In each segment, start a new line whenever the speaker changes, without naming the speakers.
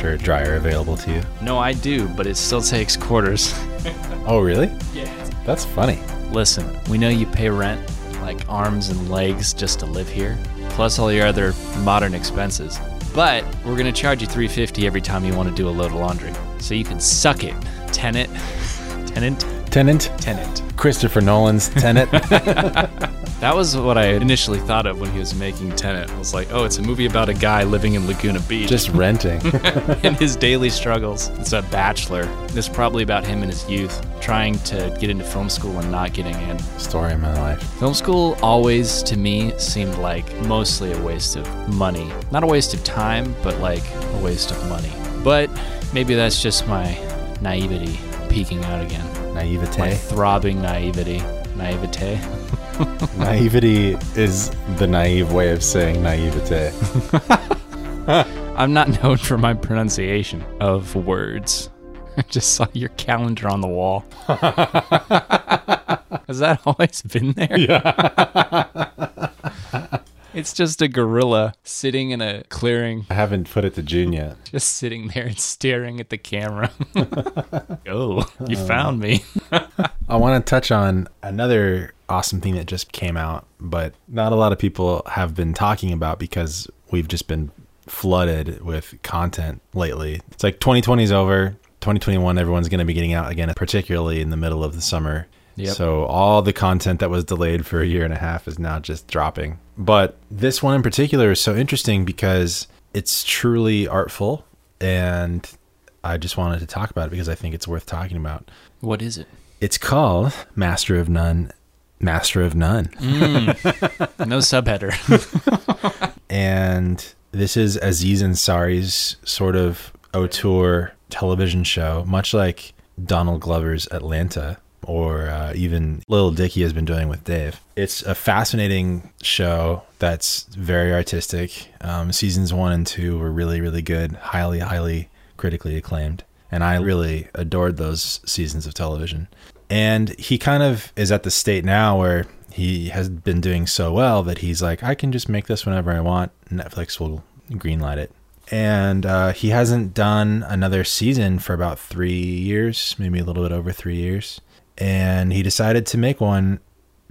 washer dryer available to you?
No, I do, but it still takes quarters.
Oh, really?
Yeah.
That's funny.
Listen, we know you pay rent, like arms and legs, just to live here, plus all your other modern expenses. But we're gonna charge you 350 every time you want to do a load of laundry, so you can suck it, tenant, tenant,
Tenant?
tenant.
Christopher Nolan's Tenant.
That was what I initially thought of when he was making Tenet. I was like, oh, it's a movie about a guy living in Laguna Beach
Just renting.
and his daily struggles. It's a bachelor. It's probably about him in his youth, trying to get into film school and not getting in.
Story of my life.
Film school always, to me, seemed like mostly a waste of money. Not a waste of time, but like a waste of money. But maybe that's just my naivety peeking out again.
Naivete?
My throbbing naivety. Naivete.
Naivety is the naive way of saying naivete.
I'm not known for my pronunciation of words. I just saw your calendar on the wall. Has that always been there? Yeah. it's just a gorilla sitting in a clearing,
I haven't put it to June yet.
just sitting there and staring at the camera. oh, you uh. found me.
I want to touch on another awesome thing that just came out, but not a lot of people have been talking about because we've just been flooded with content lately. It's like 2020 is over. 2021, everyone's going to be getting out again, particularly in the middle of the summer.
Yep.
So all the content that was delayed for a year and a half is now just dropping. But this one in particular is so interesting because it's truly artful and I just wanted to talk about it because I think it's worth talking about.
What is it?
It's called Master of None, Master of None. Mm.
No subheader.
And this is Aziz Ansari's sort of auteur television show, much like Donald Glover's Atlanta or uh, even Little Dicky has been doing with Dave. It's a fascinating show that's very artistic. Um, seasons one and two were really, really good, highly, highly critically acclaimed. And I really adored those seasons of television. And he kind of is at the state now where he has been doing so well that he's like, I can just make this whenever I want. Netflix will greenlight it. And uh, he hasn't done another season for about three years, maybe a little bit over three years. And he decided to make one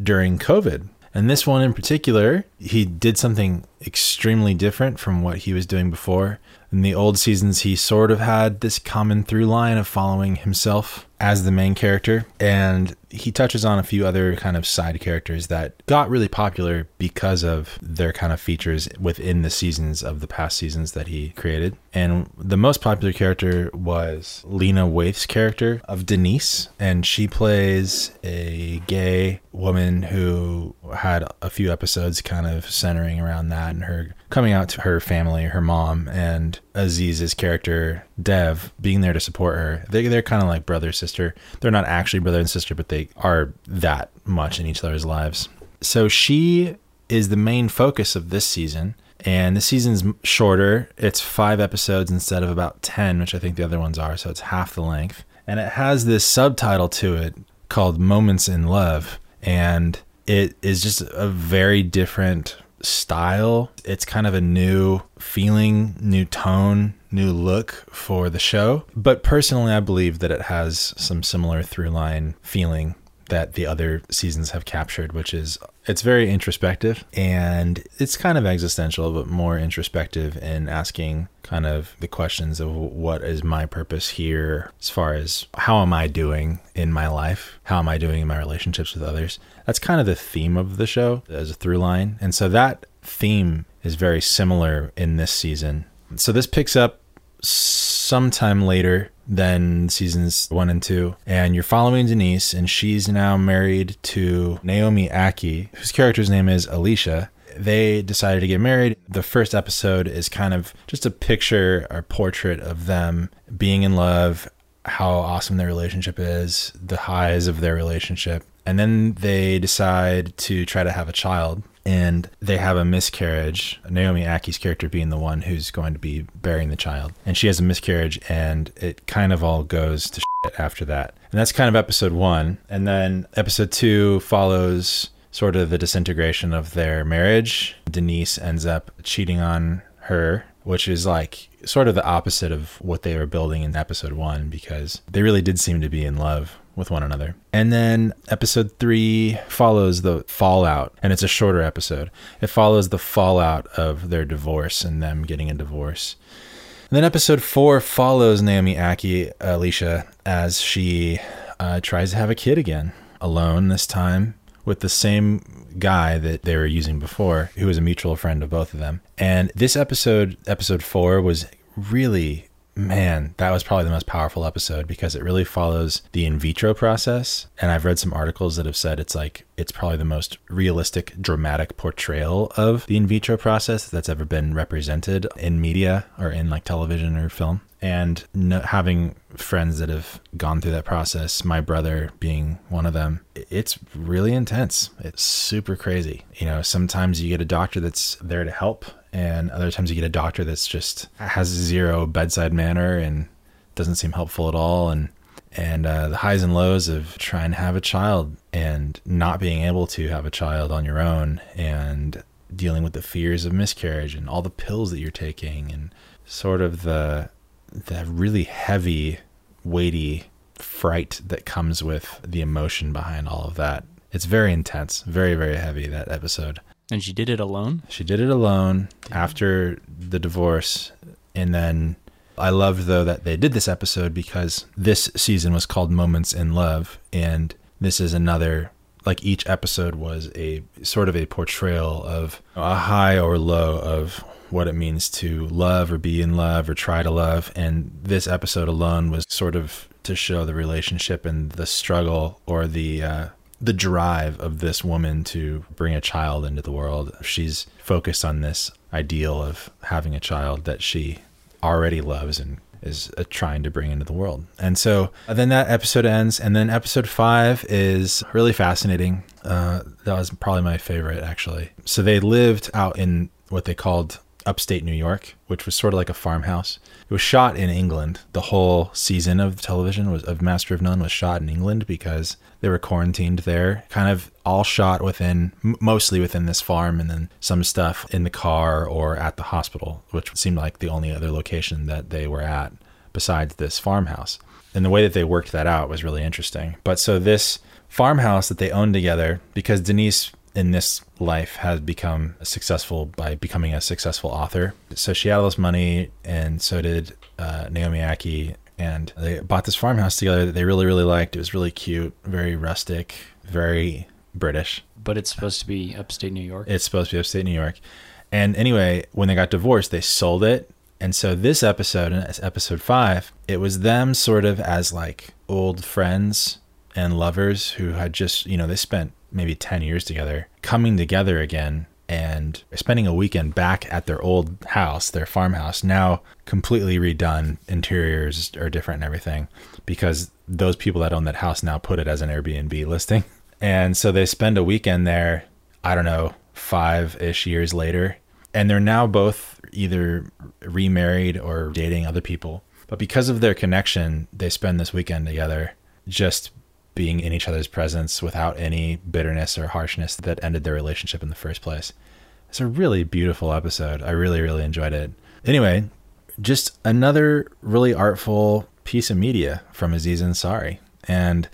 during COVID. And this one in particular, he did something extremely different from what he was doing before. In the old seasons, he sort of had this common through line of following himself as the main character. And he touches on a few other kind of side characters that got really popular because of their kind of features within the seasons of the past seasons that he created. And the most popular character was Lena Waithe's character of Denise. And she plays a gay woman who had a few episodes kind of centering around that and her coming out to her family, her mom, and Aziz's character, Dev, being there to support her. They, they're kind of like brother sister. They're not actually brother and sister, but they are that much in each other's lives. So she is the main focus of this season. And the season's shorter. It's five episodes instead of about 10, which I think the other ones are. So it's half the length. And it has this subtitle to it called Moments in Love. And it is just a very different style. It's kind of a new feeling, new tone, new look for the show. But personally, I believe that it has some similar through line feeling that the other seasons have captured, which is it's very introspective and it's kind of existential, but more introspective in asking kind of the questions of what is my purpose here as far as how am I doing in my life? How am I doing in my relationships with others? That's kind of the theme of the show as a through line. And so that theme is very similar in this season. So this picks up sometime later than seasons one and two. And you're following Denise, and she's now married to Naomi Ackie, whose character's name is Alicia. They decided to get married. The first episode is kind of just a picture or portrait of them being in love, how awesome their relationship is, the highs of their relationship. And then they decide to try to have a child and they have a miscarriage. Naomi Ackie's character being the one who's going to be bearing the child. And she has a miscarriage, and it kind of all goes to shit after that. And that's kind of episode one. And then episode two follows sort of the disintegration of their marriage. Denise ends up cheating on her, which is like sort of the opposite of what they were building in episode one because they really did seem to be in love with one another. And then episode three follows the fallout, and it's a shorter episode. It follows the fallout of their divorce and them getting a divorce. And then episode four follows Naomi Ackie, Alicia, as she uh, tries to have a kid again, alone this time with the same guy that they were using before, who was a mutual friend of both of them. And this episode, episode four, was really man, that was probably the most powerful episode because it really follows the in vitro process. And I've read some articles that have said it's like, it's probably the most realistic, dramatic portrayal of the in vitro process that's ever been represented in media or in like television or film. And no, having friends that have gone through that process my brother being one of them it's really intense. It's super crazy. You know sometimes you get a doctor that's there to help and other times you get a doctor that's just has zero bedside manner and doesn't seem helpful at all and and uh, the highs and lows of trying to have a child and not being able to have a child on your own and dealing with the fears of miscarriage and all the pills that you're taking and sort of the the really heavy, weighty fright that comes with the emotion behind all of that. It's very intense, very, very heavy, that episode.
And she did it alone?
She did it alone after the divorce. And then I loved, though, that they did this episode because this season was called Moments in Love. And this is another, like each episode was a sort of a portrayal of a high or low of what it means to love or be in love or try to love. And this episode alone was sort of to show the relationship and the struggle or the uh, the drive of this woman to bring a child into the world. She's focused on this ideal of having a child that she already loves and is uh, trying to bring into the world. And so uh, then that episode ends, and then episode five is really fascinating. Uh, that was probably my favorite, actually. So they lived out in what they called upstate New York, which was sort of like a farmhouse. It was shot in England. The whole season of television was of Master of None was shot in England because they were quarantined there. Kind of all shot within, mostly within this farm, and then some stuff in the car or at the hospital, which seemed like the only other location that they were at besides this farmhouse. And the way that they worked that out was really interesting. But so this farmhouse that they owned together, because Denise in this life has become successful by becoming a successful author. So she had all this money, and so did uh, Naomi Ackie, and they bought this farmhouse together that they really, really liked. It was really cute, very rustic, very British.
But it's supposed to be upstate New York.
It's supposed to be upstate New York. And anyway, when they got divorced, they sold it. And so this episode, episode five, it was them sort of as like old friends and lovers who had just, you know, they spent maybe 10 years together, coming together again and spending a weekend back at their old house, their farmhouse, now completely redone. Interiors are different and everything because those people that own that house now put it as an Airbnb listing. And so they spend a weekend there, I don't know, five ish years later. And they're now both either remarried or dating other people. But because of their connection, they spend this weekend together just being in each other's presence without any bitterness or harshness that ended their relationship in the first place. It's a really beautiful episode. I really, really enjoyed it. Anyway, just another really artful piece of media from Aziz Ansari. And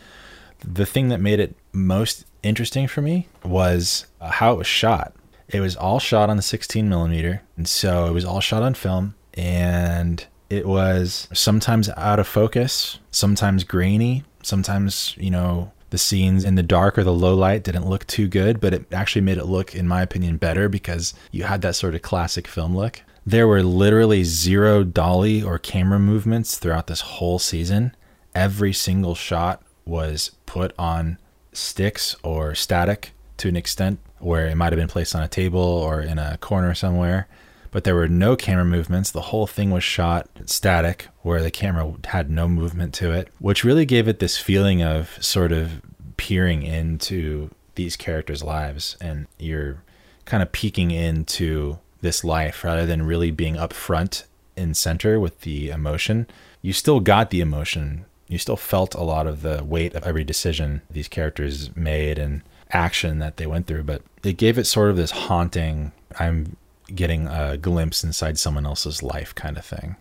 the thing that made it most interesting for me was how it was shot. It was all shot on the 16 millimeter, and so it was all shot on film, and it was sometimes out of focus, sometimes grainy, sometimes, you know, the scenes in the dark or the low light didn't look too good, but it actually made it look, in my opinion, better because you had that sort of classic film look. There were literally zero dolly or camera movements throughout this whole season. Every single shot was put on sticks or static to an extent where it might have been placed on a table or in a corner somewhere but there were no camera movements. The whole thing was shot static, where the camera had no movement to it, which really gave it this feeling of sort of peering into these characters' lives. And you're kind of peeking into this life rather than really being up front in center with the emotion. You still got the emotion. You still felt a lot of the weight of every decision these characters made and action that they went through, but it gave it sort of this haunting, I'm getting a glimpse inside someone else's life kind of thing,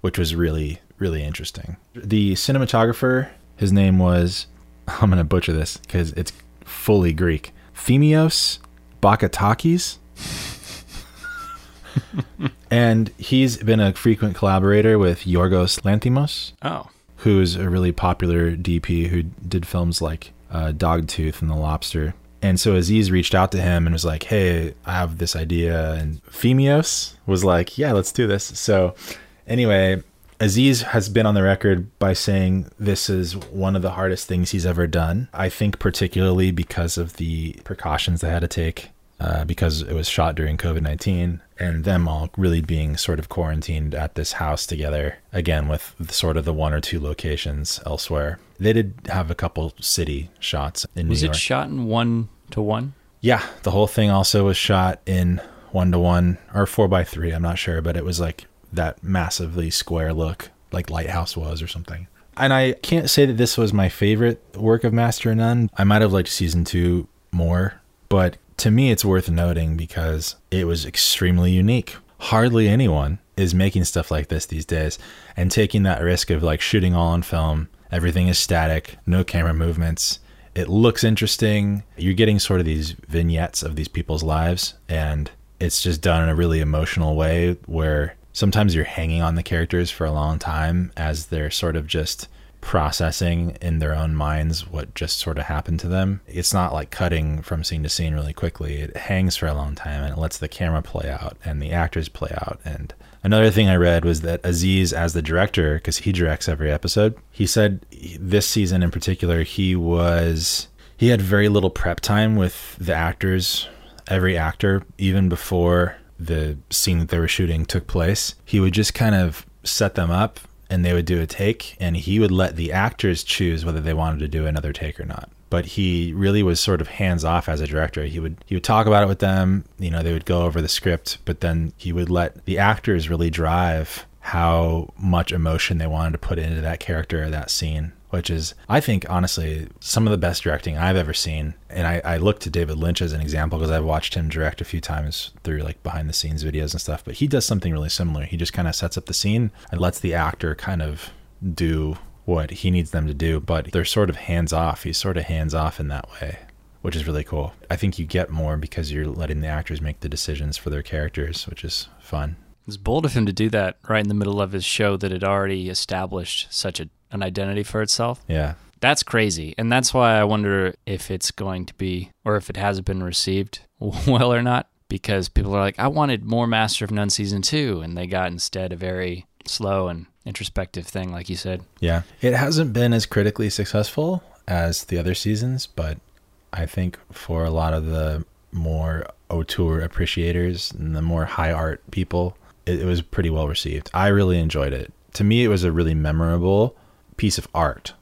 which was really, really interesting. The cinematographer, his name was, I'm going to butcher this because it's fully Greek, Thimios Bakatakis. and he's been a frequent collaborator with Yorgos Lanthimos,
Oh,
who's a really popular DP who did films like uh, Dogtooth and The Lobster. And so Aziz reached out to him and was like, "Hey, I have this idea." And Femios was like, "Yeah, let's do this." So, anyway, Aziz has been on the record by saying this is one of the hardest things he's ever done. I think particularly because of the precautions they had to take uh, because it was shot during COVID 19 and them all really being sort of quarantined at this house together, again, with the, sort of the one or two locations elsewhere. They did have a couple city shots in
was
New
it shot in one to one?
yeah, the whole thing also was shot in one to one or four by three. I'm not sure, but it was like that massively square look, like Lighthouse was or something. And I can't say that this was my favorite work of Master None. I might have liked season two more, but to me, it's worth noting because it was extremely unique. Hardly anyone is making stuff like this these days and taking that risk of like shooting all on film. Everything is static, no camera movements. It looks interesting. You're getting sort of these vignettes of these people's lives, and it's just done in a really emotional way where sometimes you're hanging on the characters for a long time as they're sort of just processing in their own minds what just sort of happened to them. It's not like cutting from scene to scene really quickly. It hangs for a long time and it lets the camera play out and the actors play out. And another thing I read was that Aziz, as the director, because he directs every episode, he said this season in particular, he was. He had very little prep time with the actors, every actor, even before the scene that they were shooting took place. He would just kind of set them up and they would do a take and he would let the actors choose whether they wanted to do another take or not. But he really was sort of hands off as a director. He would he would talk about it with them you know they would go over the script but then he would let the actors really drive how much emotion they wanted to put into that character or that scene which is i think honestly some of the best directing i've ever seen. And i, I look to david lynch as an example because i've watched him direct a few times through like behind the scenes videos and stuff. But he does something really similar. He just kind of sets up the scene and lets the actor kind of do what he needs them to do. But they're sort of hands off. He's sort of hands off in that way which is really cool. I think you get more because you're letting the actors make the decisions for their characters which is fun.
It's bold of him to do that right in the middle of his show that had already established such a, an identity for itself.
yeah
That's crazy. And that's why I wonder if it's going to be, or if it has been received well or not, because people are like, I wanted more Master of None season two. And they got instead a very slow and introspective thing, like you said.
Yeah. It hasn't been as critically successful as the other seasons, but I think for a lot of the more auteur appreciators and the more high art people, it, it was pretty well received. I really enjoyed it. To me, it was a really memorable piece of art.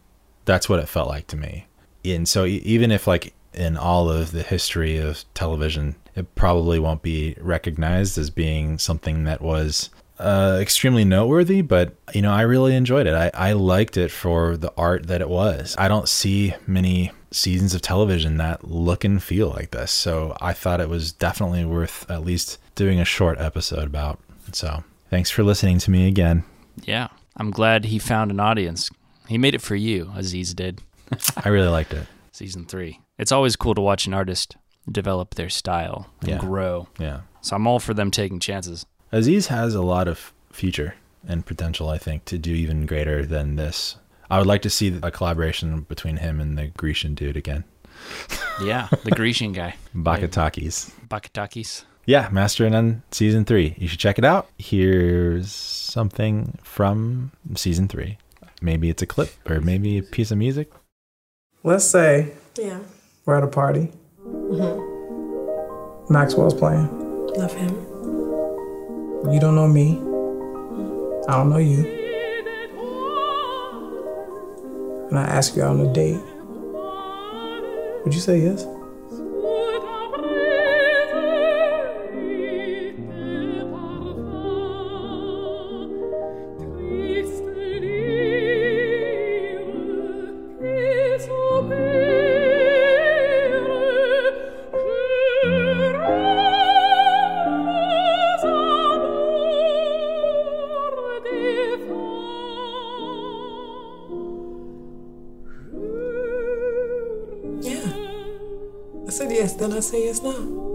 That's what it felt like to me. And so, even if, like, in all of the history of television, it probably won't be recognized as being something that was uh, extremely noteworthy, but you know, I really enjoyed it. I, I liked it for the art that it was. I don't see many seasons of television that look and feel like this, so I thought it was definitely worth at least doing a short episode about. So, thanks for listening to me again.
Yeah. I'm glad he found an audience. He made it for you, Aziz did.
I really liked it.
Season three. It's always cool to watch an artist develop their style and
Yeah.
grow.
Yeah.
So I'm all for them taking chances.
Aziz has a lot of future and potential, I think, to do even greater than this. I would like to see a collaboration between him and the Grecian dude again.
Yeah, the Grecian guy.
Bakatakis.
Bakatakis.
Yeah, Master and None season three. You should check it out. Here's something from season three. Maybe it's a clip or maybe a piece of music.
Let's say
Yeah,
we're at a party. Mm-hmm. Maxwell's playing.
love him.
You don't know me. Mm-hmm. I don't know you. And I ask you out on a date. Would you say yes?
I say it's now.